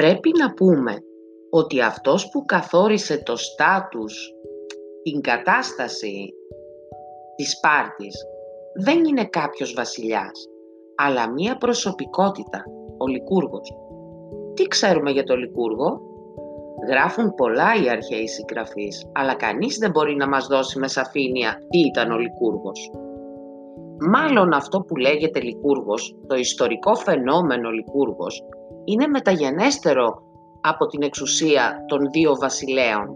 πρέπει να πούμε ότι αυτός που καθόρισε το στάτους, την κατάσταση της Σπάρτης δεν είναι κάποιος βασιλιάς, αλλά μία προσωπικότητα, ο Λικούργος. Τι ξέρουμε για το Λικούργο; Γράφουν πολλά οι αρχαίοι συγγραφείς, αλλά κανείς δεν μπορεί να μας δώσει με σαφήνεια τι ήταν ο Λικούργος. Μάλλον αυτό που λέγεται Λικούργος, το ιστορικό φαινόμενο Λικούργος, είναι μεταγενέστερο από την εξουσία των δύο βασιλέων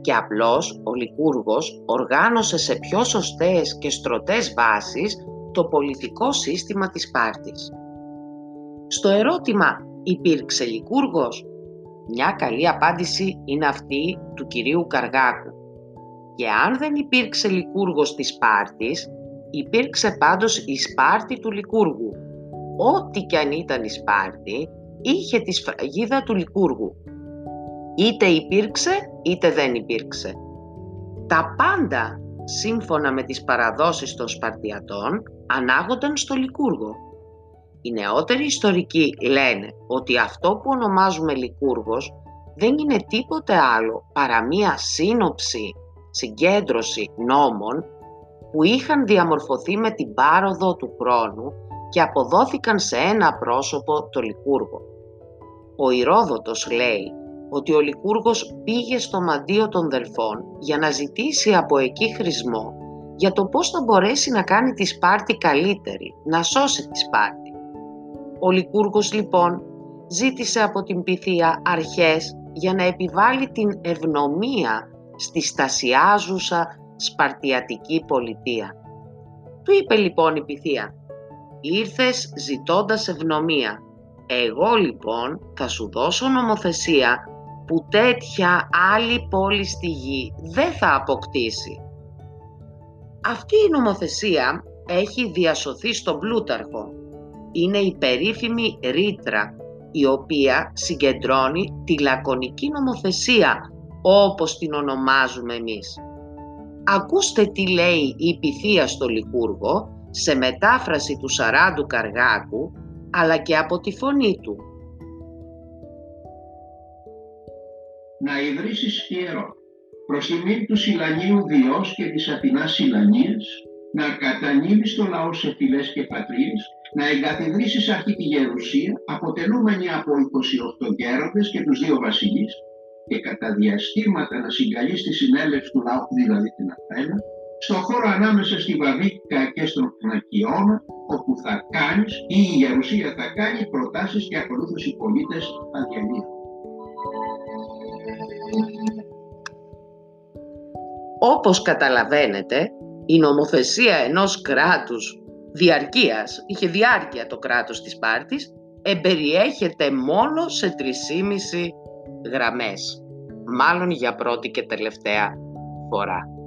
και απλώς ο Λικούργος οργάνωσε σε πιο σωστές και στρωτές βάσεις το πολιτικό σύστημα της Σπάρτης. Στο ερώτημα «Υπήρξε Λικούργος» μια καλή απάντηση είναι αυτή του κυρίου Καργάκου. Και αν δεν υπήρξε Λικούργος της Σπάρτης, υπήρξε πάντως η Σπάρτη του Λικούργου. Ό,τι κι αν ήταν η Σπάρτη, είχε τη σφραγίδα του Λικούργου. Είτε υπήρξε, είτε δεν υπήρξε. Τα πάντα, σύμφωνα με τις παραδόσεις των Σπαρτιατών, ανάγονταν στο Λικούργο. Οι νεότεροι ιστορικοί λένε ότι αυτό που ονομάζουμε Λικούργος δεν είναι τίποτε άλλο παρά μία σύνοψη, συγκέντρωση νόμων που είχαν διαμορφωθεί με την πάροδο του χρόνου και αποδόθηκαν σε ένα πρόσωπο το Λικούργο. Ο Ηρόδοτος λέει ότι ο Λικούργος πήγε στο μαντίο των Δελφών για να ζητήσει από εκεί χρησμό για το πώς θα μπορέσει να κάνει τη Σπάρτη καλύτερη, να σώσει τη Σπάρτη. Ο Λικούργος λοιπόν ζήτησε από την Πυθία αρχές για να επιβάλλει την ευνομία στη στασιάζουσα σπαρτιατική πολιτεία. Του είπε λοιπόν η Πυθία «Ήρθες ζητώντας ευνομία. Εγώ λοιπόν θα σου δώσω νομοθεσία που τέτοια άλλη πόλη στη γη δεν θα αποκτήσει». Αυτή η νομοθεσία έχει διασωθεί στον Πλούταρχο. Είναι η περίφημη ρήτρα, η οποία συγκεντρώνει τη λακωνική νομοθεσία, όπως την ονομάζουμε εμείς. Ακούστε τι λέει η Πυθία στο Λικούργο, σε μετάφραση του Σαράντου Καργάκου, αλλά και από τη φωνή του. Να ιδρύσεις ιερό προς τιμήν τους Σιλανίου Διός και της Αθηνάς Σιλανίας, να κατανείμεις το λαό σε φυλές και πατρίες, να εγκαθιδρύσεις αρχή τη Γερουσία, αποτελούμενη από 28 γέροντες και τους δύο βασιλείς, και κατά διαστήματα να συγκαλείς τη συνέλευση του λαού, δηλαδή την Αθένα, στο χώρο ανάμεσα στη Βαβίκα και στον Φνακιώνα, όπου θα κάνεις ή η Γερουσία θα κάνει προτάσεις και ακολούθως οι πολίτες θα διαλύουν. Όπως καταλαβαίνετε, η νομοθεσία ενός κράτους διαρκείας, είχε διάρκεια το κράτος της Σπάρτης, εμπεριέχεται μόνο σε 3,5 γραμμές. Μάλλον για πρώτη και τελευταία φορά.